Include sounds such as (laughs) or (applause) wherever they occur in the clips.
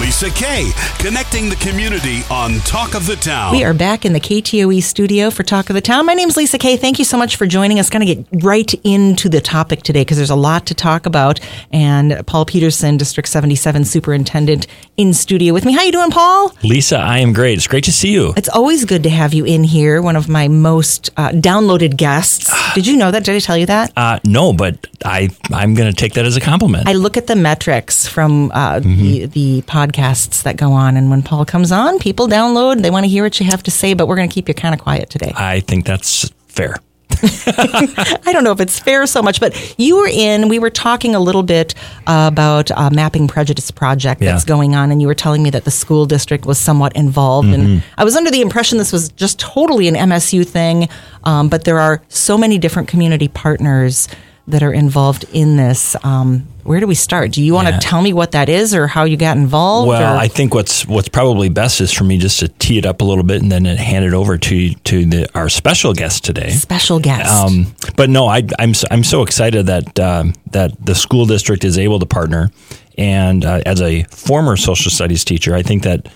Lisa Kay, connecting the community on Talk of the Town. We are back in the KTOE studio for Talk of the Town. My name is Lisa Kay. Thank you so much for joining us. Going to get right into the topic today because there's a lot to talk about. And Paul Peterson, District 77 Superintendent, in studio with me. How you doing, Paul? Lisa, I am great. It's great to see you. It's always good to have you in here. One of my most uh, downloaded guests. Did you know that? Did I tell you that? Uh, no, but I I'm going to take that as a compliment. I look at the metrics from uh, Mm-hmm. the, the podcasts that go on, and when Paul comes on, people download. They want to hear what you have to say, but we're going to keep you kind of quiet today. I think that's fair. (laughs) I don't know if it's fair so much, but you were in. We were talking a little bit uh, about a mapping prejudice project that's Yeah. going on, and you were telling me that the school district was somewhat involved. Mm-hmm. And I was under the impression this was just totally an MSU thing, um, but there are so many different community partners that are involved in this. Um, where do we start? Do you want to Yeah. tell me what that is, or how you got involved? Well, or- I think what's what's probably best is for me just to tee it up a little bit and then hand it over to to the, our special guest today. special guest. Um, but no, I, I'm so- I'm so excited that um, that the school district is able to partner. And uh, as a former social studies teacher, I think that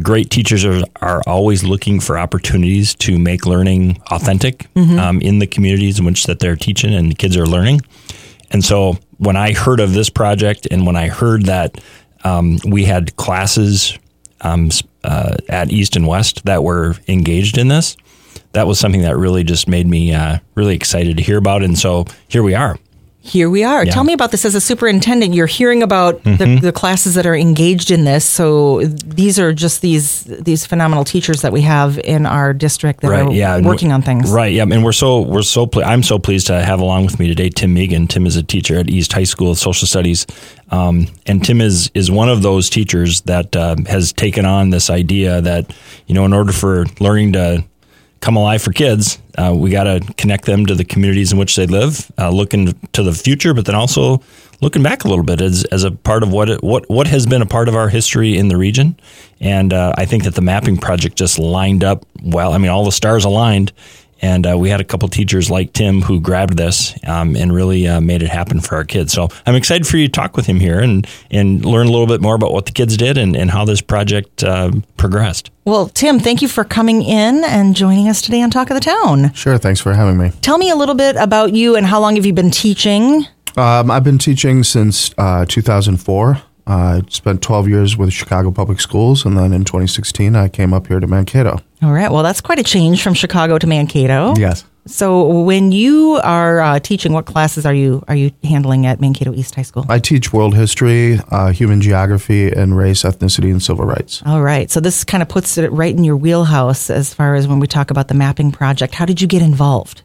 great teachers are, are always looking for opportunities to make learning authentic um, in the communities in which that they're teaching and the kids are learning. And so when I heard of this project and when I heard that um, we had classes um, uh, at East and West that were engaged in this, that was something that really just made me uh, really excited to hear about. And so here we are. Here we are. Yeah. Tell me about this as a superintendent. You're hearing about the, Mm-hmm. the classes that are engaged in this. So these are just these these phenomenal teachers that we have in our district that are and working on things. Right. Yeah. And we're so we're so ple- I'm so pleased to have along with me today Tim Meegan. Tim is a teacher at East High School of Social Studies, um, and Tim is is one of those teachers that uh, has taken on this idea that you know in order for learning to come alive for kids, uh, we got to connect them to the communities in which they live, uh, looking to the future, but then also looking back a little bit as, as a part of what it, what what has been a part of our history in the region. And uh, I think that the mapping project just lined up well. I mean, all the stars aligned. And uh, we had a couple teachers like Tim who grabbed this um, and really uh, made it happen for our kids. So I'm excited for you to talk with him here and, and learn a little bit more about what the kids did and, and how this project uh, progressed. Well, Tim, thank you for coming in and joining us today on Talk of the Town. Sure, thanks for having me. Tell me a little bit about you and how long have you been teaching? Um, I've been teaching since uh, 2004. I spent 12 years with Chicago Public Schools, and then in 2016, I came up here to Mankato. All right. Well, that's quite a change from Chicago to Mankato. Yes. So when you are uh, teaching, what classes are you are you handling at Mankato East High School? I teach world history, uh, human geography, and race, ethnicity, and civil rights. All right. So this kind of puts it right in your wheelhouse as far as when we talk about the mapping project. How did you get involved?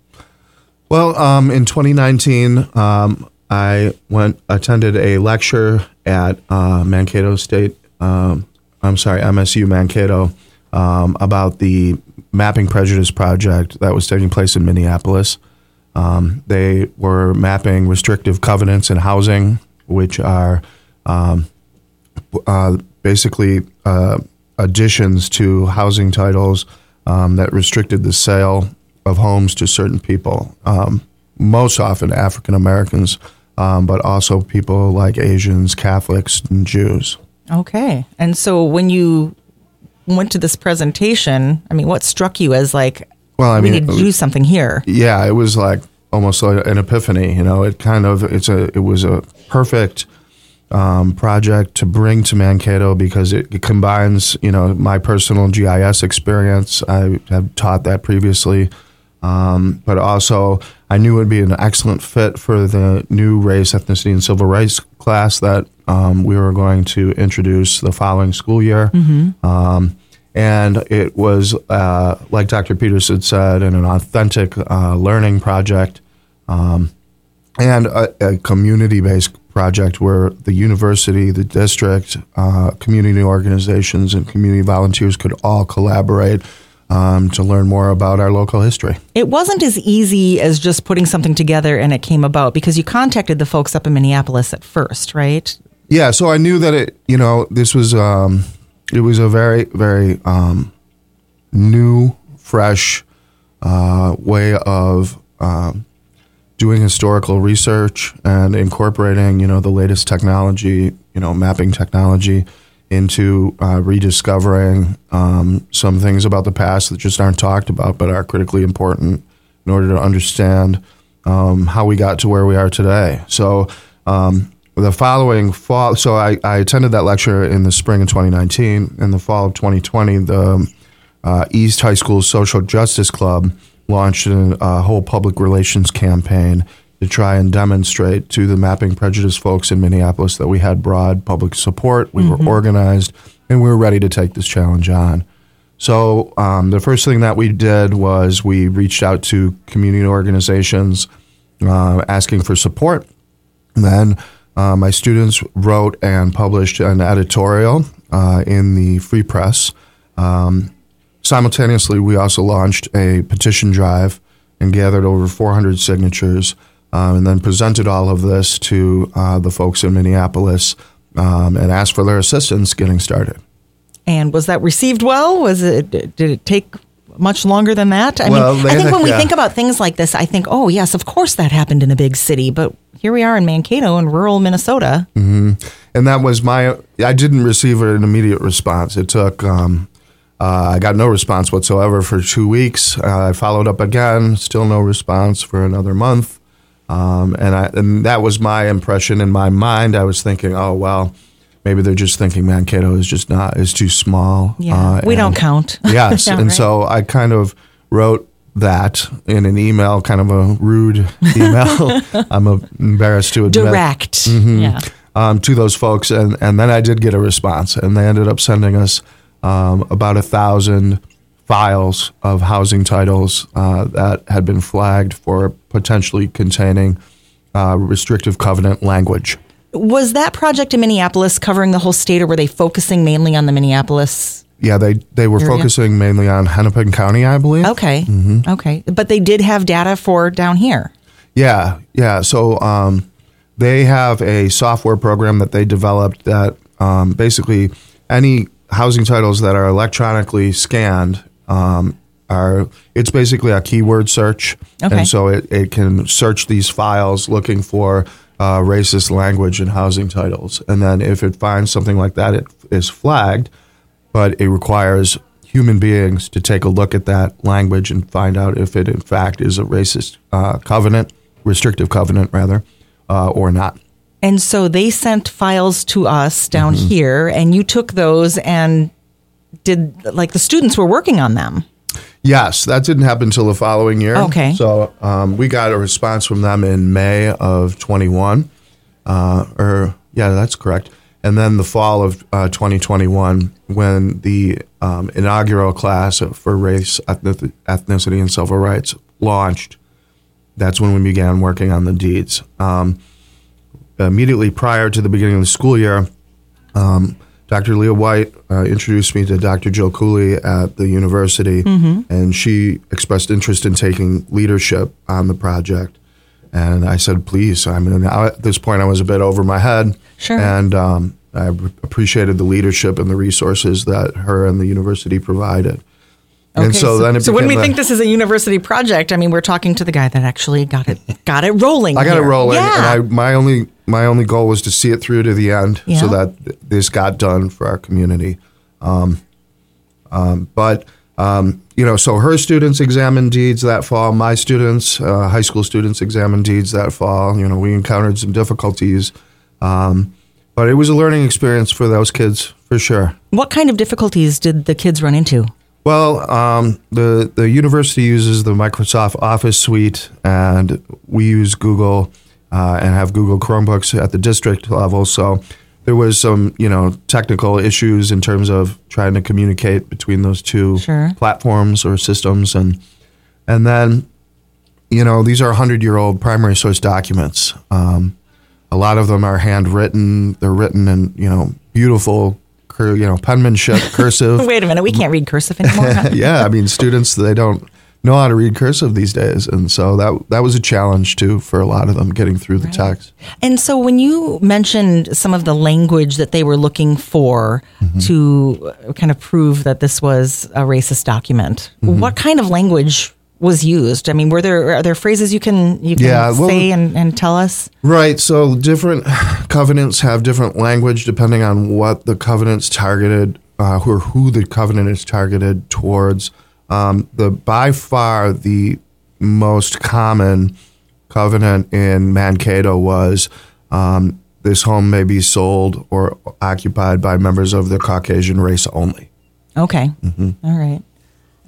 Well, um, in 2019, um, I went attended a lecture at uh, Mankato State. Um, I'm sorry, MSU Mankato, um, about the mapping prejudice project that was taking place in Minneapolis. Um, they were mapping restrictive covenants in housing, which are um, uh, basically uh, additions to housing titles um, that restricted the sale of homes to certain people, um, most often African Americans, um, but also people like Asians, Catholics, and Jews. Okay. And so when you went to this presentation, I mean, what struck you as like, Well, I we mean, need to do something here? yeah, it was like almost like an epiphany. You know, it kind of it's a it was a perfect um, project to bring to Mankato because it, it combines you know my personal GIS experience. I have taught that previously, um, but also I knew it would be an excellent fit for the new race, ethnicity, and civil rights class that um, we were going to introduce the following school year. Um, and it was, uh, like Dr. Peterson said, in an authentic uh, learning project um, and a, a community based project where the university, the district, uh, community organizations, and community volunteers could all collaborate um, to learn more about our local history. It wasn't as easy as just putting something together and it came about because you contacted the folks up in Minneapolis at first, right? Yeah, so I knew that it, you know, this was um, it was a very very um, new, fresh uh, way of um, doing historical research and incorporating, you know, the latest technology, you know, mapping technology into uh, rediscovering um, some things about the past that just aren't talked about but are critically important in order to understand um, how we got to where we are today. So um, the following fall, so I, I, attended that lecture in the spring of 2019. In the fall of 2020, the uh, East High School Social Justice Club launched a, a whole public relations campaign to try and demonstrate to the mapping prejudice folks in Minneapolis that we had broad public support, we mm-hmm. were organized, and we were ready to take this challenge on. So um, the first thing that we did was we reached out to community organizations uh, asking for support. Then uh, my students wrote and published an editorial uh, in the Free Press. Um, simultaneously, we also launched a petition drive and gathered over 400 signatures um, and then presented all of this to uh, the folks in Minneapolis um, and asked for their assistance getting started. And was that received well? Was it did it take much longer than that? I well, mean, I think when we yeah. think about things like this, I think, oh yes, of course that happened in a big city, but here we are in Mankato in rural Minnesota. Mm-hmm. And that was my. I didn't receive an immediate response. It took. Um, uh, I got no response whatsoever for two weeks. Uh, I followed up again, still no response for another month. Um, and, I, and that was my impression in my mind. I was thinking, oh well, maybe they're just thinking Mankato is just not is too small. Yeah, uh, we don't count. (laughs) Yes, and right. so I kind of wrote that in an email, kind of a rude (laughs) email. I'm embarrassed to admit. Direct, mm-hmm, yeah. Um, to those folks, and and then I did get a response, and they ended up sending us um, about a thousand files of housing titles uh, that had been flagged for potentially containing uh, restrictive covenant language. Was that project in Minneapolis covering the whole state, or were they focusing mainly on the Minneapolis? Yeah, they they were area? focusing mainly on Hennepin County, I believe. Okay, mm-hmm. okay, but they did have data for down here. Yeah, yeah. So um, they have a software program that they developed that um, basically any housing titles that are electronically scanned um, are it's basically a keyword search, okay. and so it, it can search these files looking for uh, racist language in housing titles, and then if it finds something like that, it is flagged, but it requires human beings to take a look at that language and find out if it in fact is a racist uh, covenant, restrictive covenant rather, uh, or not. And so they sent files to us down mm-hmm. here, and you took those and did like the students were working on them. Yes, that didn't happen until the following year. Okay. So um, we got a response from them in May of 21. Uh, or, yeah, that's correct. And then the fall of uh, 2021, when the um, inaugural class for race, ethnicity, and civil rights launched, that's when we began working on the deeds. Um, immediately prior to the beginning of the school year, um, Dr. Leah White uh, introduced me to Dr. Jill Cooley at the university, mm-hmm. and she expressed interest in taking leadership on the project. And I said, please. I mean, at this point, I was a bit over my head. Sure. And um, I appreciated the leadership and the resources that her and the university provided. Okay, and so, so then so when we think this is a university project, I mean, we're talking to the guy that actually got it got it rolling. I got here. it rolling, yeah. and I my only my only goal was to see it through to the end, yeah. so that this got done for our community. Um, um, but um, you know, so her students examined deeds that fall. My students, uh, high school students, examined deeds that fall. You know, we encountered some difficulties, um, but it was a learning experience for those kids for sure. What kind of difficulties did the kids run into? Well, um, the the university uses the Microsoft Office suite, and we use Google uh, and have Google Chromebooks at the district level. So there was some, you know, technical issues in terms of trying to communicate between those two sure. platforms or systems, and and then, you know, these are hundred year old primary source documents. Um, a lot of them are handwritten. They're written in you know beautiful you know, penmanship, (laughs) cursive. Wait a minute, we can't read cursive anymore. Huh? (laughs) yeah, I mean, students they don't know how to read cursive these days, and so that that was a challenge too for a lot of them getting through the text. And so, when you mentioned some of the language that they were looking for mm-hmm. to kind of prove that this was a racist document, mm-hmm. what kind of language was used? I mean, were there are there phrases you can you can Yeah, well- say and, and tell us? Right. So different (sighs) covenants have different language depending on what the covenant's targeted, uh, or who the covenant is targeted towards. Um, the by far the most common covenant in Mankato was um, this home may be sold or occupied by members of the Caucasian race only. Okay, Mm-hmm. All right.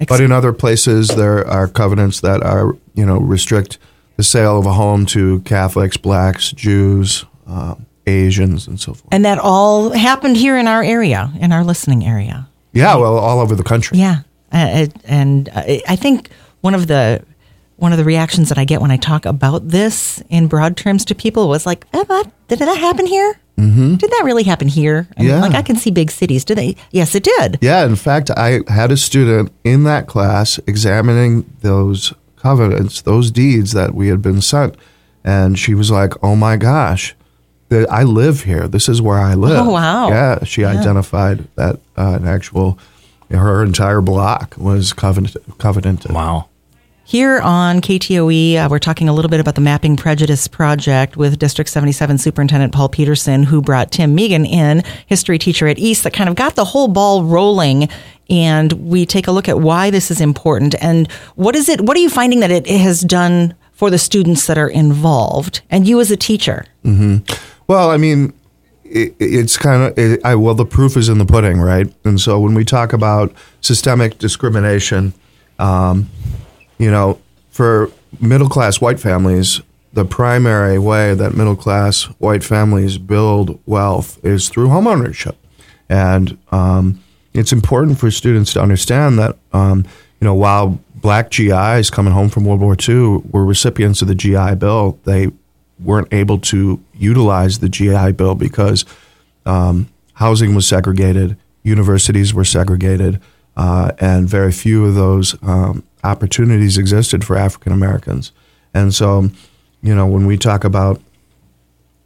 Ex- But in other places, there are covenants that are, you know, restrict the sale of a home to Catholics, blacks, Jews, um, Asians, and so forth. and that all happened here in our area, in our listening area. Yeah, well, all over the country. Yeah, uh, and uh, I think one of the one of the reactions that I get when I talk about this in broad terms to people was like, eh, did that happen here? Mm-hmm. Did that really happen here? I mean, Yeah. like I can see big cities. Did they? Yes, it did. Yeah, in fact, I had a student in that class examining those covenants, those deeds that we had been sent, and she was like, "Oh my gosh, I live here. This is where I live." Oh, wow. Yeah, she identified that uh, an actual her entire block was covenant, covenanted. Wow. Here on KTOE, uh, we're talking a little bit about the Mapping Prejudice Project with District 77 Superintendent Paul Peterson, who brought Tim Meegan in, history teacher at East, that kind of got the whole ball rolling. And we take a look at why this is important and what is it, what are you finding that it has done for the students that are involved and you as a teacher? Well, I mean, it, it's kind of it, I, well, the proof is in the pudding, right? And so when we talk about systemic discrimination, um, you know, for middle class white families, the primary way that middle class white families build wealth is through homeownership, and um, it's important for students to understand that um, you know while black GIs coming home from World War II were recipients of the GI Bill, they weren't able to utilize the GI Bill because um, housing was segregated, universities were segregated, uh, and very few of those um, opportunities existed for African Americans. And so, you know, when we talk about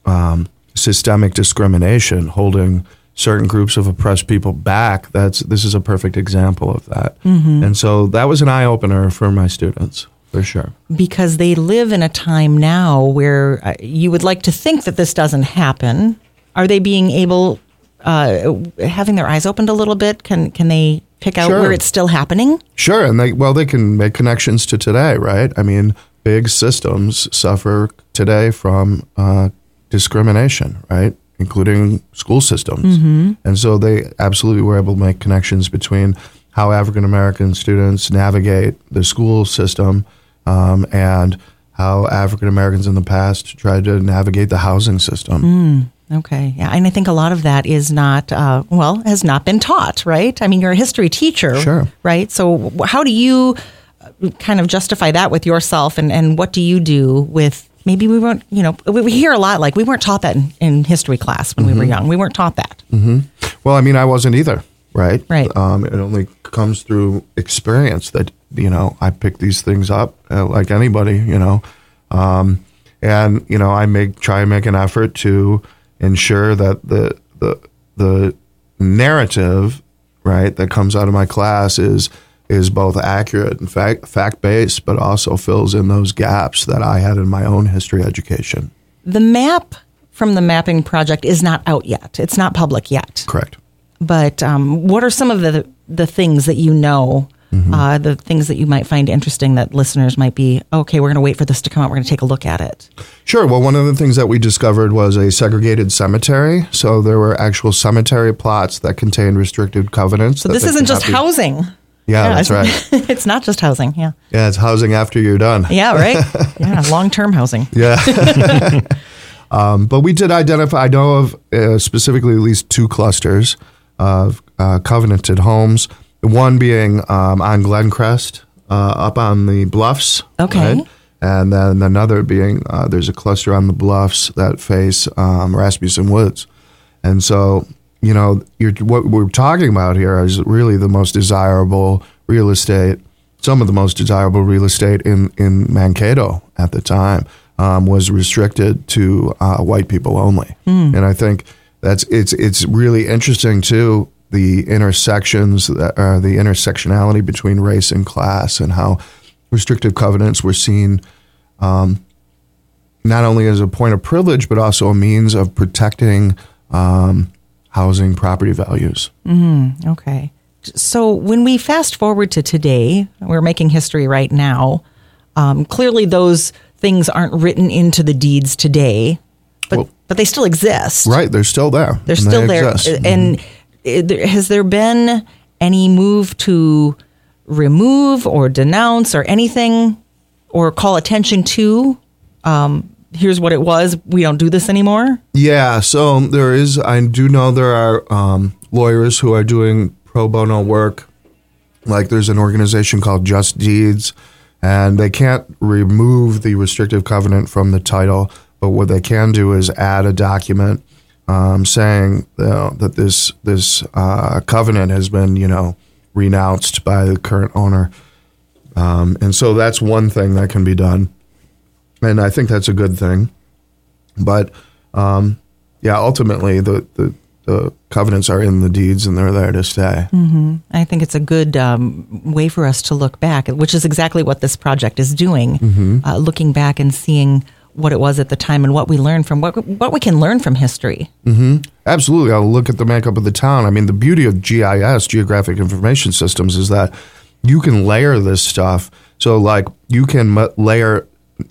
um, systemic discrimination, holding certain groups of oppressed people back, that's this is a perfect example of that. And so that was an eye opener for my students, for sure. because they live in a time now where uh, you would like to think that this doesn't happen. Are they being able, uh, having their eyes opened a little bit? Can can they pick out Sure. where it's still happening? Sure, and they well they can make connections to today, right? I mean, big systems suffer today from uh, discrimination, right? Including school systems, and so they absolutely were able to make connections between how African American students navigate the school system um, and how African Americans in the past tried to navigate the housing system. Okay, yeah, and I think a lot of that is not uh, well has not been taught, right? I mean, you're a history teacher, Sure. right? So how do you uh, kind of justify that with yourself, and and what do you do with? Maybe we weren't, you know, we, we hear a lot like we weren't taught that in, in history class when we were young. We weren't taught that. Well, I mean, I wasn't either, right? Right. Um, it only comes through experience that you know I pick these things up uh, like anybody, you know, um, and you know I make try and make an effort to ensure that the the the narrative, right, that comes out of my class is is both accurate and fact fact based, but also fills in those gaps that I had in my own history education. The map from the mapping project is not out yet. It's not public yet. Correct. But um, what are some of the the things that you know? Uh, the things that you might find interesting that listeners might be okay. We're going to wait for this to come out. We're going to take a look at it. Sure. Well, one of the things that we discovered was a segregated cemetery. So there were actual cemetery plots that contained restricted covenants. So this isn't just housing. Yeah, that's right. it's- (laughs) it's not just housing. Yeah. Yeah, it's housing after you're done. Yeah. Right. (laughs) yeah. Long term housing. Yeah. (laughs) um, but we did identify, I know of uh, specifically at least two clusters of uh, covenanted homes. One being um, on Glencrest, uh, up on the bluffs. Okay. And then another being uh, there's a cluster on the bluffs that face um, Rasmussen Woods. And so, you know, you're, what we're talking about here is really the most desirable real estate, some of the most desirable real estate in, in Mankato at the time um, was restricted to uh, white people only. And I think that's it's it's really interesting too the intersections that are the intersectionality between race and class and how restrictive covenants were seen um, not only as a point of privilege, but also a means of protecting um, housing property values. Okay. So when we fast forward to today, we're making history right now. Um, clearly, those things aren't written into the deeds today, but Well- but they still exist. Right, they're still there. They're still they there. exist. And uh, there- has there been any move to remove or denounce or anything or call attention to? Um, here's what it was. We don't do this anymore. Yeah, so there is. I do know there are um, lawyers who are doing pro bono work. Like there's an organization called Just Deeds, and they can't remove the restrictive covenant from the title, but what they can do is add a document um, saying uh, that this this uh, covenant has been, you know, renounced by the current owner. Um, and so that's one thing that can be done, and I think that's a good thing. But um, yeah, ultimately the, the the covenants are in the deeds and they're there to stay. I think it's a good um, way for us to look back, which is exactly what this project is doing. Mm-hmm. Uh, looking back and seeing what it was at the time and what we learned from what what we can learn from history. Absolutely, I'll look at the makeup of the town. I mean, the beauty of GIS, Geographic Information Systems, is that you can layer this stuff. So, like, you can layer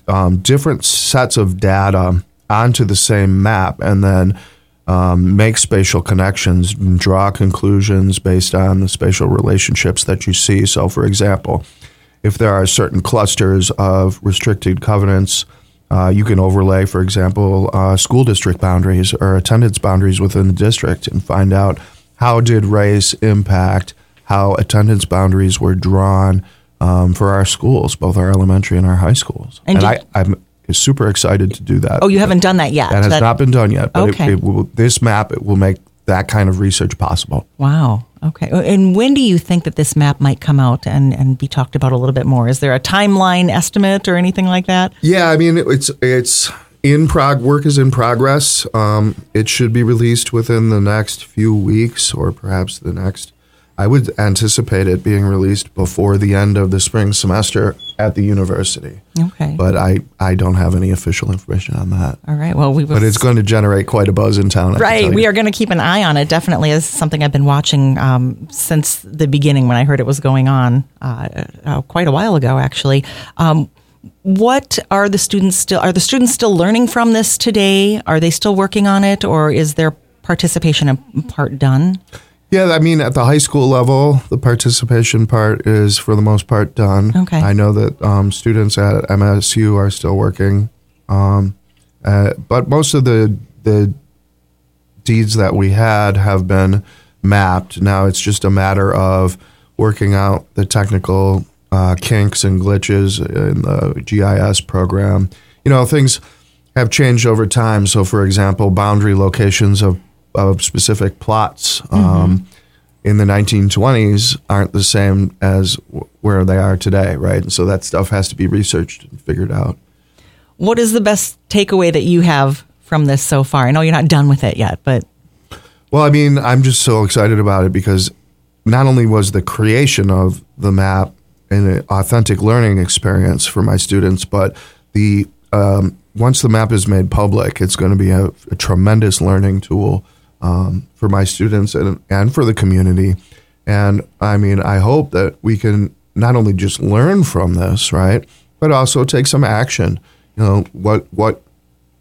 um, different sets of data onto the same map, and then um, make spatial connections and draw conclusions based on the spatial relationships that you see. So, for example, if there are certain clusters of restricted covenants, uh, you can overlay, for example, uh, school district boundaries or attendance boundaries within the district and find out how did race impact how attendance boundaries were drawn um, for our schools, both our elementary and our high schools. And And, I, I'm super excited to do that. Oh, you haven't done that yet. That has That- not been done yet, but Okay. it, it will, this map it will make that kind of research possible. Wow. Okay. And when do you think that this map might come out and, and be talked about a little bit more? Is there a timeline estimate or anything like that? Yeah, I mean it's it's in prog. Work is in progress. Um, it should be released within the next few weeks, or perhaps the next. I would anticipate it being released before the end of the spring semester at the university. Okay. But I, I don't have any official information on that. All right. Well, we will. But it's going to generate quite a buzz in town. I Right. We are going to keep an eye on it. Definitely is something I've been watching um, since the beginning when I heard it was going on uh, uh, quite a while ago, actually. Um, what are the students still? Are the students still learning from this today? Are they still working on it, or is their participation in part done? Yeah, I mean, at the high school level, the participation part is for the most part done. Okay. I know that um, students at MSU are still working, um, uh, but most of the the deeds that we had have been mapped. Now it's just a matter of working out the technical uh, kinks and glitches in the GIS program. You know, things have changed over time. So, for example, boundary locations of, of specific plots um, in the 1920s aren't the same as w- where they are today, right? And so that stuff has to be researched and figured out. What is the best takeaway that you have from this so far? I know you're not done with it yet, but Well, I mean, I'm just so excited about it because not only was the creation of the map an authentic learning experience for my students, but the um, once the map is made public, it's going to be a, a tremendous learning tool um, for my students and and for the community. And I mean, I hope that we can not only just learn from this, right, but also take some action. You know, what what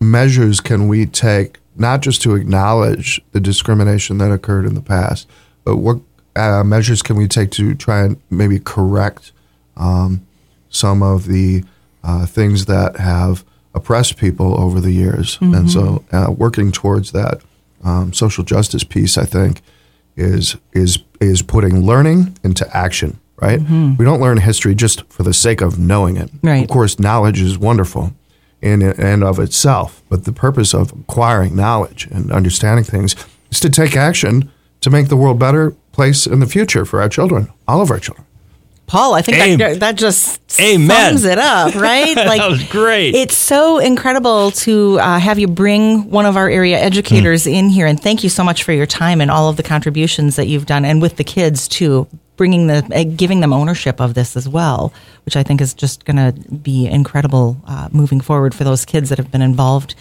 measures can we take not just to acknowledge the discrimination that occurred in the past, but what uh, measures can we take to try and maybe correct um, some of the uh, things that have oppressed people over the years? And so, uh, working towards that um, social justice piece, I think, is is is putting learning into action. Right? We don't learn history just for the sake of knowing it. Right. Of course, knowledge is wonderful in and of itself, but the purpose of acquiring knowledge and understanding things is to take action to make the world a better place in the future for our children, all of our children. Paul, I think that, that just Amen. sums it up, (laughs) right? Like was great. It's so incredible to uh, have you bring one of our area educators Hmm. in here, and thank you so much for your time and all of the contributions that you've done, and with the kids too. bringing the uh, giving them ownership of this as well, which I think is just going to be incredible uh, moving forward for those kids that have been involved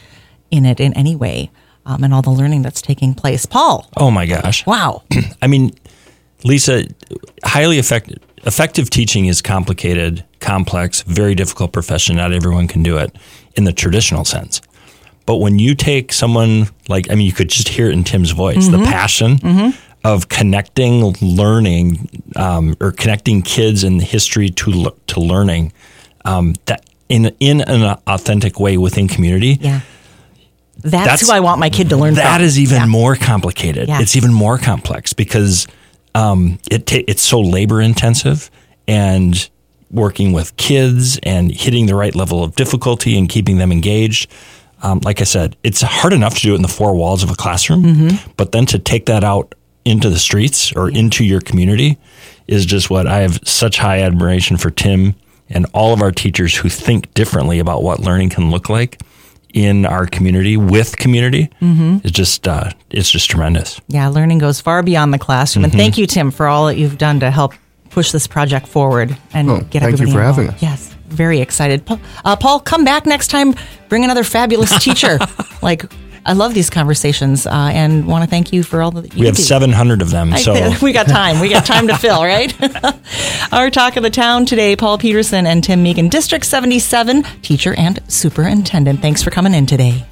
in it in any way um, and all the learning that's taking place. Paul, Oh my gosh. wow, (clears throat) I mean, Lisa, highly effective effective teaching is complicated, complex, very difficult profession. Not everyone can do it in the traditional sense. But when you take someone like, I mean, you could just hear it in Tim's voice, the passion of connecting learning um, or connecting kids and history to to learning um, that in in an authentic way within community. yeah. That's, That's- who I want my kid to learn That from. is even Yeah. more complicated. Yeah. It's even more complex because um, it ta- it's so labor intensive and working with kids and hitting the right level of difficulty and keeping them engaged. Um, like I said, it's hard enough to do it in the four walls of a classroom, Mm-hmm. but then to take that out into the streets or into your community is just what I have such high admiration for Tim and all of our teachers who think differently about what learning can look like in our community with community. Mm-hmm. It's just uh, it's just tremendous. Yeah, learning goes far beyond the classroom. Mm-hmm. And thank you, Tim, for all that you've done to help push this project forward and Oh, get thank you everybody for having us. Yes, very excited. Uh, Paul, come back next time. Bring another fabulous teacher. (laughs) like I love these conversations, uh, and want to thank you for all the. We have do. 700 of them, I so (laughs) we got time. We got time to fill, right? (laughs) Our talk of the town today, Paul Peterson and Tim Meegan, District 77 teacher and superintendent. Thanks for coming in today.